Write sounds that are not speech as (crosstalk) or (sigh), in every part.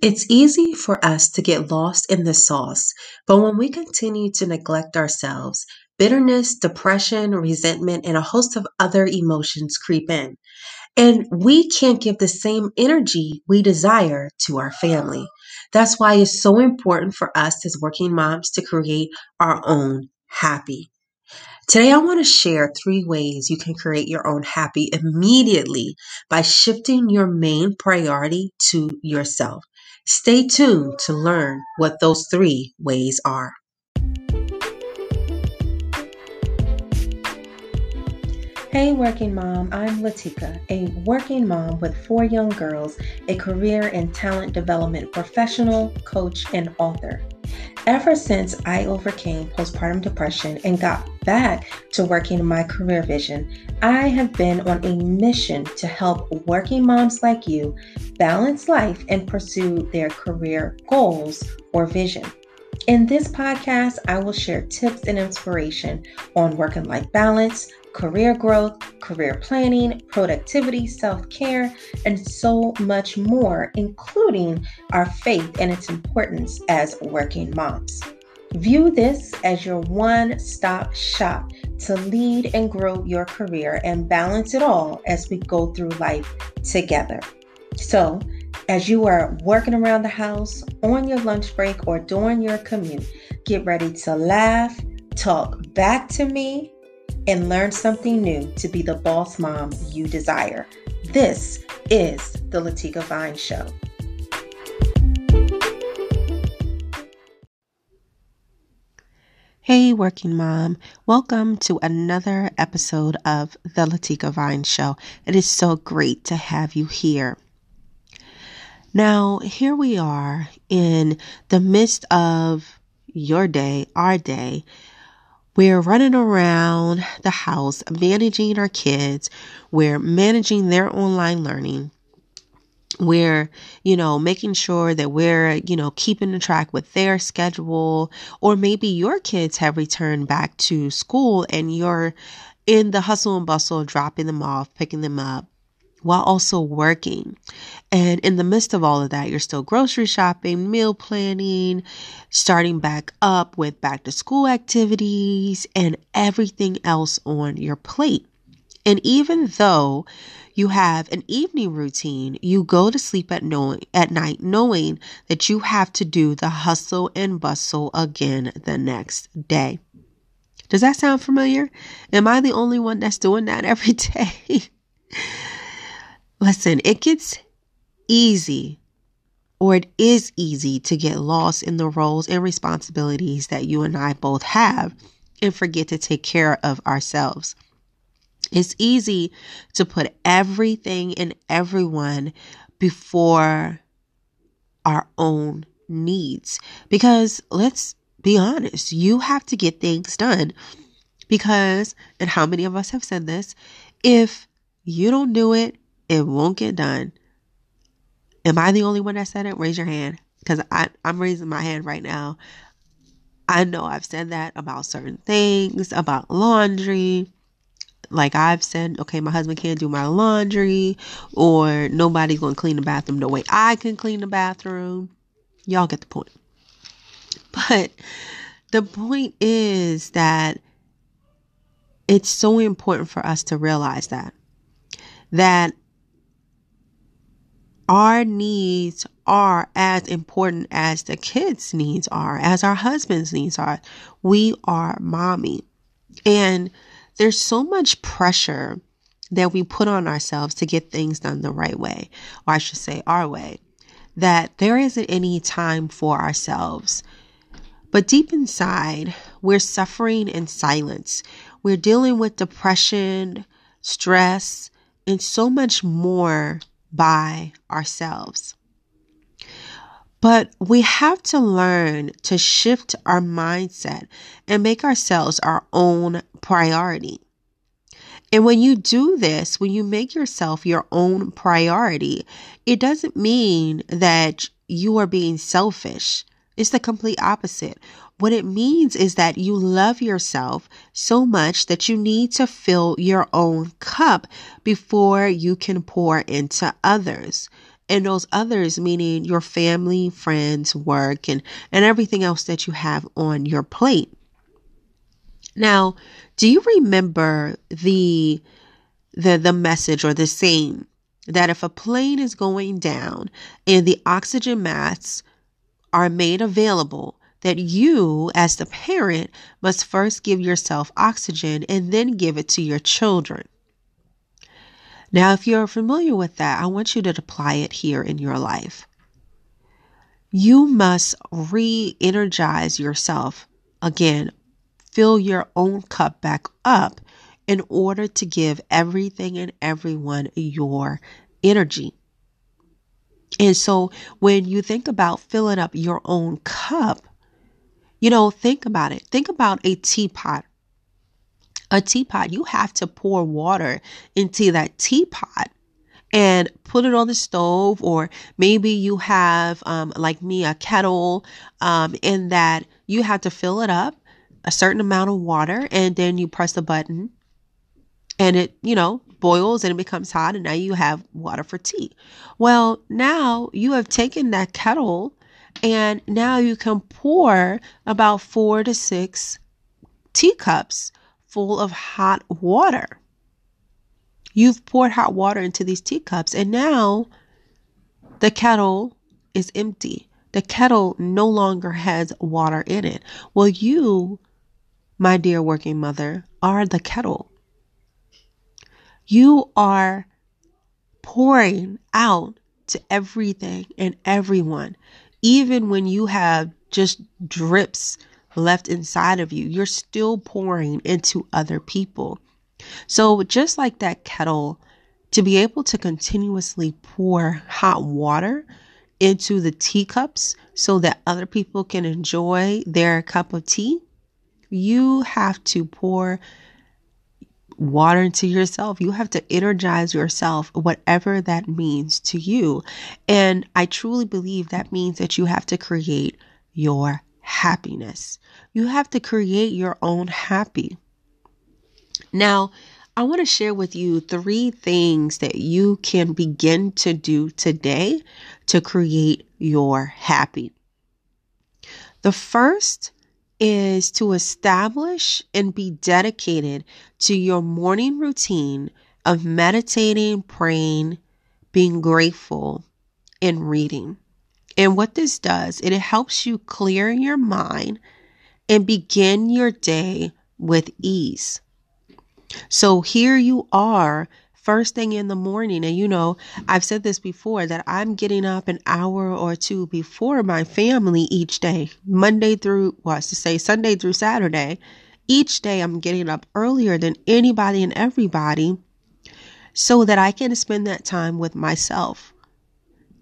It's easy for us to get lost in the sauce, but when we continue to neglect ourselves, bitterness, depression, resentment, and a host of other emotions creep in. And we can't give the same energy we desire to our family. That's why it's so important for us as working moms to create our own happy. Today, I want to share three ways you can create your own happy immediately by shifting your main priority to yourself. Stay tuned to learn what those three ways are. Hey, working mom, I'm Latika, a working mom with four young girls, a career and talent development professional, coach, and author. Ever since I overcame postpartum depression and got back to working my career vision, I have been on a mission to help working moms like you balance life and pursue their career goals or vision. In this podcast, I will share tips and inspiration on work and life balance, career growth, career planning, productivity, self care, and so much more, including our faith and its importance as working moms. View this as your one stop shop to lead and grow your career and balance it all as we go through life together. So, as you are working around the house, on your lunch break, or during your commute, get ready to laugh, talk back to me, and learn something new to be the boss mom you desire. This is the Latika Vines Show. Hey, working mom. Welcome to another episode of the Latika Vines Show. It is so great to have you here. Now, here we are in the midst of your day, our day, we're running around the house managing our kids. We're managing their online learning. We're, you know, making sure that we're, you know, keeping track with their schedule. Or maybe your kids have returned back to school and you're in the hustle and bustle dropping them off, picking them up, while also working. And in the midst of all of that, you're still grocery shopping, meal planning, starting back up with back to school activities, and everything else on your plate. And even though you have an evening routine, you go to sleep at, know- at night knowing that you have to do the hustle and bustle again the next day. Does that sound familiar? Am I the only one that's doing that (laughs) every day? Listen, it gets easy or it is easy to get lost in the roles and responsibilities that you and I both have and forget to take care of ourselves. It's easy to put everything and everyone before our own needs because let's be honest, you have to get things done because, and how many of us have said this, if you don't do it, it won't get done. Am I the only one that said it? Raise your hand. Because I'm raising my hand right now. I know I've said that about certain things, about laundry. Like I've said, okay, my husband can't do my laundry, or nobody's going to clean the bathroom the way I can clean the bathroom. Y'all get the point. But the point is that it's so important for us to realize that that our needs are as important as the kids' needs are, as our husband's needs are. We are mommy. And there's so much pressure that we put on ourselves to get things done the right way, or I should say, our way, that there isn't any time for ourselves. But deep inside, we're suffering in silence. We're dealing with depression, stress, and so much more by ourselves. But we have to learn to shift our mindset and make ourselves our own priority. And when you do this, when you make yourself your own priority, it doesn't mean that you are being selfish. It's the complete opposite. What it means is that you love yourself so much that you need to fill your own cup before you can pour into others. and those others meaning your family, friends, work, and, and everything else that you have on your plate. Now, do you remember the the the message or the saying that if a plane is going down and the oxygen masks are made available, that you, as the parent, must first give yourself oxygen and then give it to your children. Now, if you're familiar with that, I want you to apply it here in your life. You must re energize yourself. Again, fill your own cup back up in order to give everything and everyone your energy. And so when you think about filling up your own cup, you know, think about it. Think about a teapot. A teapot, you have to pour water into that teapot and put it on the stove, or maybe you have, um, like me, a kettle, um, in that you have to fill it up a certain amount of water, and then you press the button, and it, you know, boils and it becomes hot, and now you have water for tea. Well, now you have taken that kettle and now you can pour about four to six teacups full of hot water. You've poured hot water into these teacups, and now the kettle is empty. The kettle no longer has water in it. Well, you, my dear working mother, are the kettle. You are pouring out to everything and everyone. Even when you have just drips left inside of you, you're still pouring into other people. So, just like that kettle, to be able to continuously pour hot water into the teacups so that other people can enjoy their cup of tea, you have to pour water to yourself. You have to energize yourself, whatever that means to you. And I truly believe that means that you have to create your happiness. You have to create your own happy. Now, I want to share with you three things that you can begin to do today to create your happy. The first is to establish and be dedicated to your morning routine of meditating, praying, being grateful, and reading. And what this does, it helps you clear your mind and begin your day with ease. So here you are first thing in the morning. And you know, I've said this before that I'm getting up an hour or two before my family each day, Monday through, well, to say Sunday through Saturday. Each day I'm getting up earlier than anybody and everybody so that I can spend that time with myself.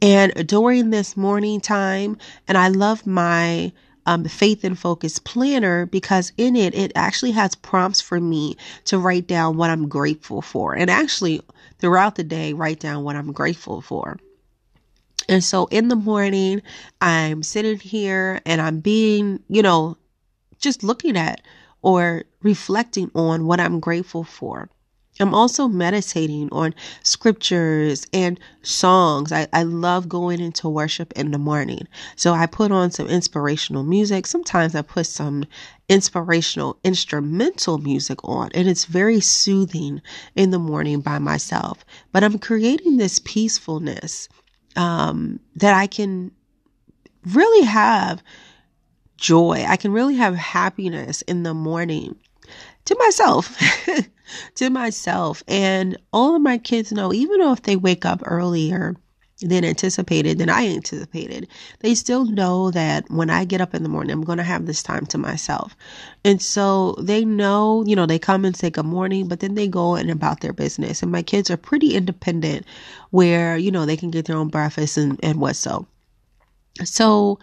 And during this morning time, and I love my um, faith and focus planner because in it, it actually has prompts for me to write down what I'm grateful for. And actually, throughout the day, write down what I'm grateful for. And so in the morning, I'm sitting here and I'm being, you know, just looking at or reflecting on what I'm grateful for. I'm also meditating on scriptures and songs. I, I love going into worship in the morning. So I put on some inspirational music. Sometimes I put some inspirational instrumental music on, and it's very soothing in the morning by myself. But I'm creating this peacefulness um, that I can really have joy. I can really have happiness in the morning to myself. (laughs) to myself. And all of my kids know, even though if they wake up earlier than anticipated, than I anticipated, they still know that when I get up in the morning, I'm going to have this time to myself. And so they know, you know, they come and say good morning, but then they go and about their business. And my kids are pretty independent where, you know, they can get their own breakfast and, and what so. So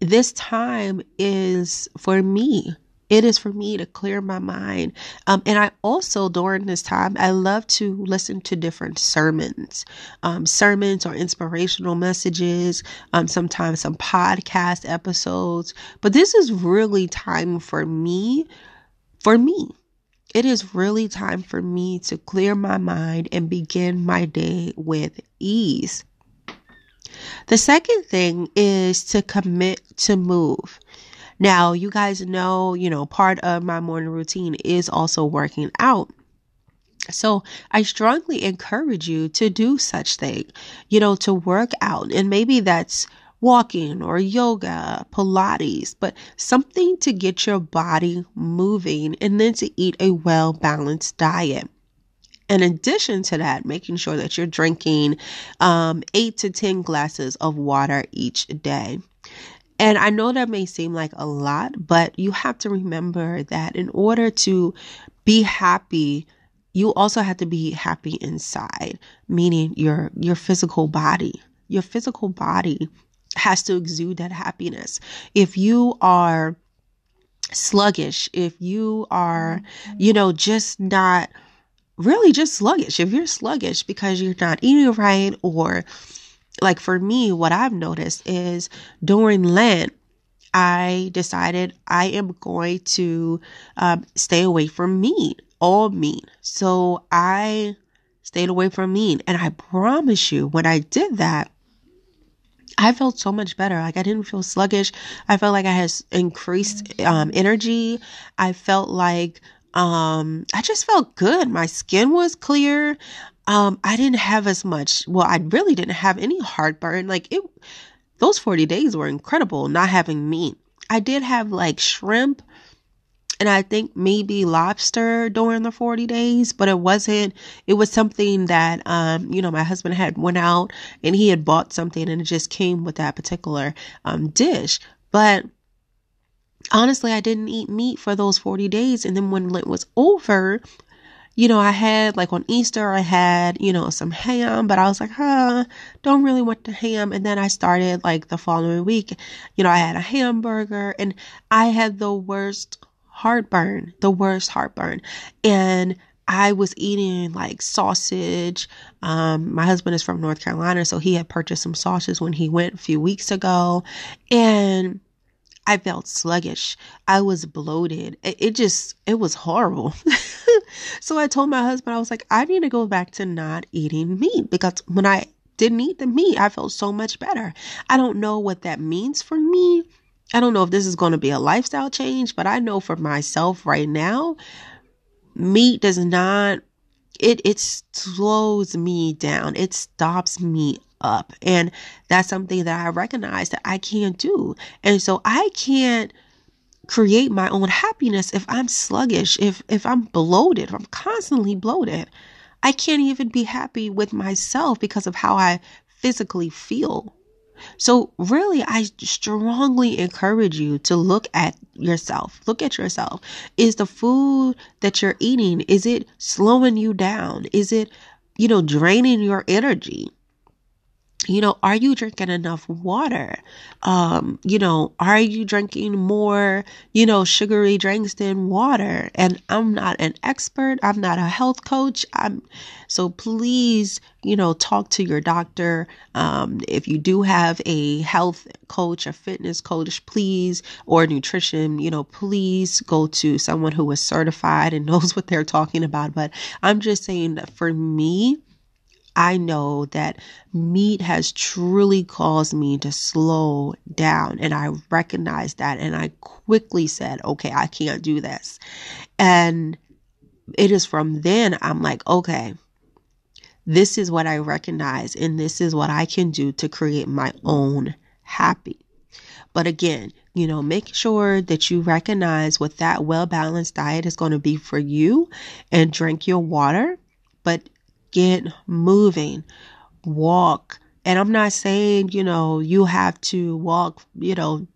this time is for me it is for me to clear my mind. Um, and I also, during this time, I love to listen to different sermons, um, sermons or inspirational messages, um, sometimes some podcast episodes. But this is really time for me, for me. It is really time for me to clear my mind and begin my day with ease. The second thing is to commit to move. Now, you guys know, you know, part of my morning routine is also working out. So I strongly encourage you to do such thing, you know, to work out. And maybe that's walking or yoga, Pilates, but something to get your body moving and then to eat a well balanced diet. In addition to that, making sure that you're drinking um, eight to 10 glasses of water each day. And I know that may seem like a lot, but you have to remember that in order to be happy, you also have to be happy inside, meaning your your physical body. Your physical body has to exude that happiness. If you are sluggish, if you are, you know, just not really just sluggish, if you're sluggish because you're not eating right, or like for me, what I've noticed is during Lent, I decided I am going to um, stay away from meat, all meat. So I stayed away from meat. And I promise you, when I did that, I felt so much better. Like I didn't feel sluggish. I felt like I had increased um, energy. I felt like um, I just felt good. My skin was clear. Um, I didn't have as much. Well, I really didn't have any heartburn. Like it, those 40 days were incredible not having meat. I did have like shrimp and I think maybe lobster during the 40 days, but it wasn't, it was something that, um, you know, my husband had went out and he had bought something and it just came with that particular, um, dish. But honestly, I didn't eat meat for those 40 days. And then when it was over, you know, I had like on Easter, I had, you know, some ham, but I was like, huh, don't really want the ham. And then I started like the following week, you know, I had a hamburger and I had the worst heartburn, the worst heartburn. And I was eating like sausage. Um, my husband is from North Carolina, so he had purchased some sausage when he went a few weeks ago. And I felt sluggish. I was bloated. It, it just, it was horrible. (laughs) so I told my husband, I was like, I need to go back to not eating meat because when I didn't eat the meat, I felt so much better. I don't know what that means for me. I don't know if this is going to be a lifestyle change, but I know for myself right now, meat does not it it slows me down. It stops me up. And that's something that I recognize that I can't do. And so I can't create my own happiness if I'm sluggish, if if I'm bloated, if I'm constantly bloated. I can't even be happy with myself because of how I physically feel. So, really, I strongly encourage you to look at yourself. Look at yourself. Is the food that you're eating, is it slowing you down? Is it, you know, draining your energy? You know are you drinking enough water? Um you know are you drinking more you know sugary drinks than water? And i'm not an expert. I'm not a health coach. I'm so please you know talk to your doctor. Um if you do have a health coach a fitness coach please or nutrition you know please go to someone who is certified and (laughs) knows what they're talking about. But i'm just saying that for me I know that meat has truly caused me to slow down. And I recognized that. And I quickly said, okay, I can't do this. And it is from then I'm like, okay, this is what I recognize. And this is what I can do to create my own happy. But again, you know, make sure that you recognize what that well balanced diet is going to be for you and drink your water. But get moving, walk. And I'm not saying, you know, you have to walk, you know,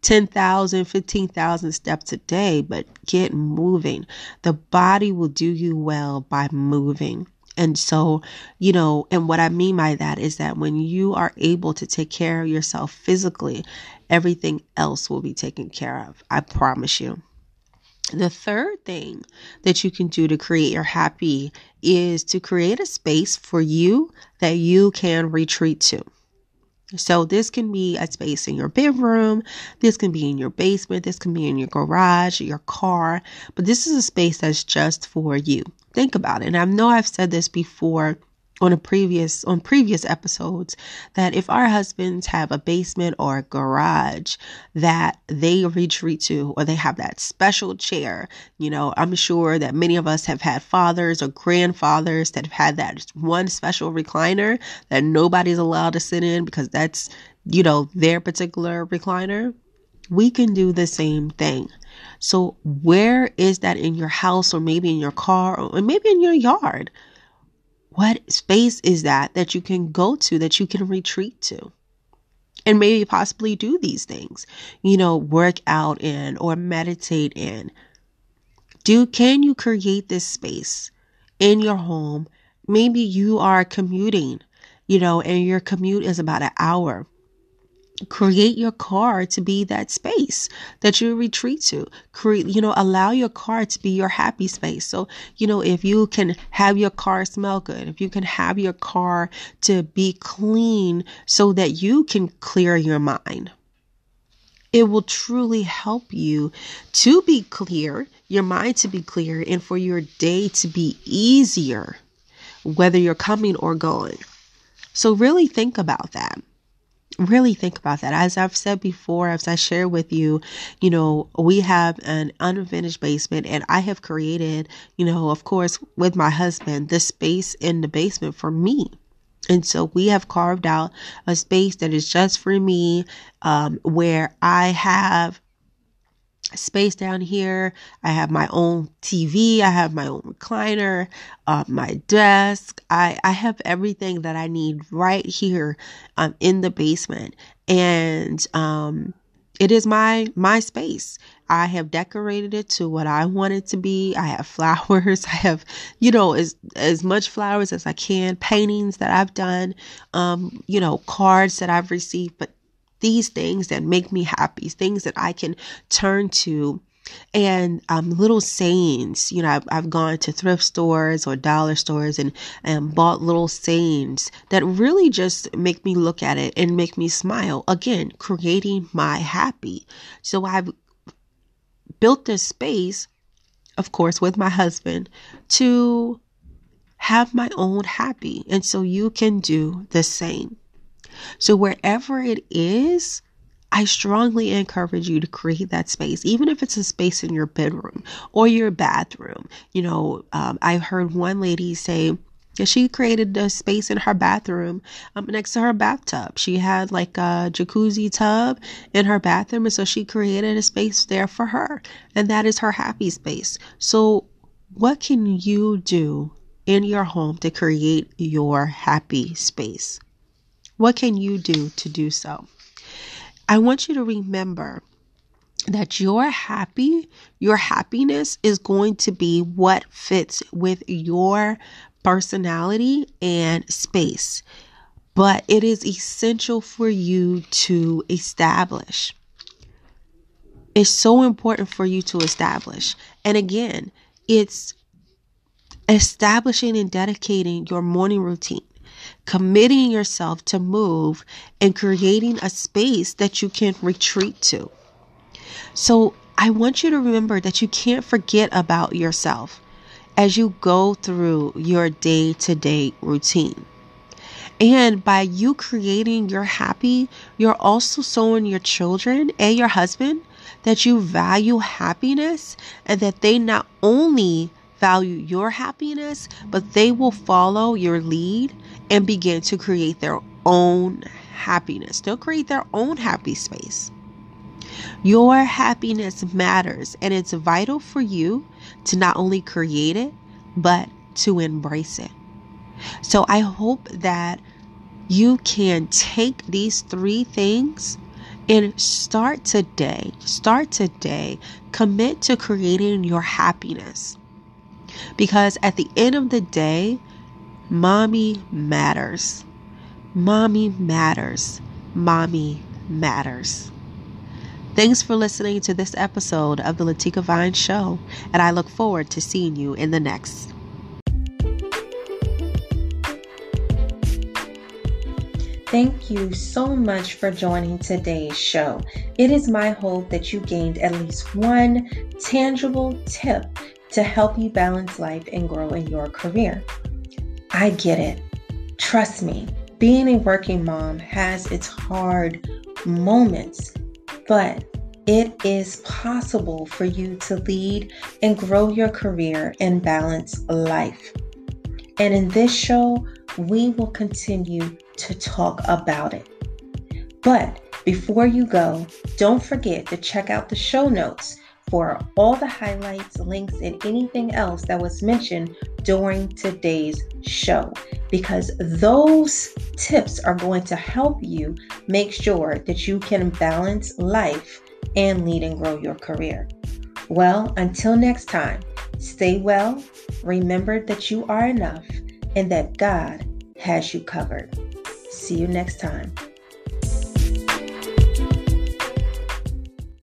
10,000, 15,000 steps a day, but get moving. The body will do you well by moving. And so, you know, and what I mean by that is that when you are able to take care of yourself physically, everything else will be taken care of. I promise you. The third thing that you can do to create your happy is to create a space for you that you can retreat to. So this can be a space in your bedroom, this can be in your basement, this can be in your garage, your car, but this is a space that's just for you. Think about it. And I know I've said this before on a previous on previous episodes that if our husbands have a basement or a garage that they retreat to or they have that special chair you know i'm sure that many of us have had fathers or grandfathers that have had that one special recliner that nobody's allowed to sit in because that's you know their particular recliner. We can do the same thing. So where is that in your house or maybe in your car or maybe in your yard what space is that that you can go to, that you can retreat to? And maybe possibly do these things, you know, work out in or meditate in. Do can you create this space in your home? Maybe you are commuting, you know, and your commute is about an hour create your car to be that space that you retreat to. Create you know allow your car to be your happy space. So you know if you can have your car smell good if you can have your car to be clean so that you can clear your mind it will truly help you to be clear your mind to be clear and for your day to be easier whether you're coming or going. So really think about that really think about that. As I've said before, as I share with you, you know, we have an unfinished basement and I have created, you know, of course, with my husband, the space in the basement for me. And so we have carved out a space that is just for me, um, where I have space down here. I have my own TV. I have my own recliner, uh, my desk. I, I have everything that I need right here um, in the basement. And um, it is my my space. I have decorated it to what I want it to be. I have (laughs) flowers. I have, you know, as as much flowers as I can, paintings that I've done, um, you know, cards that I've received, but these things that make me happy, things that I can turn to and um, little sayings. You know, I've, I've gone to thrift stores or dollar stores and, and bought little sayings that really just make me look at it and make me smile. Again, creating my happy. So I've built this space, of course, with my husband to have my own happy. And so you can do the same. So wherever it is, I strongly encourage you to create that space, even if it's a space in your bedroom or your bathroom. You know, um, I heard one lady say she created a space in her bathroom um, next to her bathtub. She had like a jacuzzi tub in her bathroom, and so she created a space there for her, and that is her happy space. So, what can you do in your home to create your happy space? What can you do to do so? I want you to remember that your happy, your happiness is going to be what fits with your personality and space. But it is essential for you to establish. It's so important for you to establish. And again, it's establishing and dedicating your morning routine committing yourself to move and creating a space that you can retreat to. So I want you to remember that you can't forget about yourself as you go through your day to day routine. And by you creating your happy, you're also showing your children and your husband that you value happiness and that they not only value your happiness, but they will follow your lead and begin to create their own happiness. They'll create their own happy space. Your happiness matters, and it's vital for you to not only create it, but to embrace it. So I hope that you can take these three things and start today. Start today. Commit to creating your happiness. Because at the end of the day, mommy matters. Mommy matters. Mommy matters. Thanks for listening to this episode of the Latika Vines Show, and I look forward to seeing you in the next. Thank you so much for joining today's show. It is my hope that you gained at least one tangible tip to help you balance life and grow in your career. I get it. Trust me, being a working mom has its hard moments, but it is possible for you to lead and grow your career and balance life. And in this show, we will continue to talk about it. But before you go, don't forget to check out the show notes for all the highlights, links, and anything else that was mentioned during today's show because those tips are going to help you make sure that you can balance life and lead and grow your career. Well, until next time, stay well, remember that you are enough, and that God has you covered. See you next time.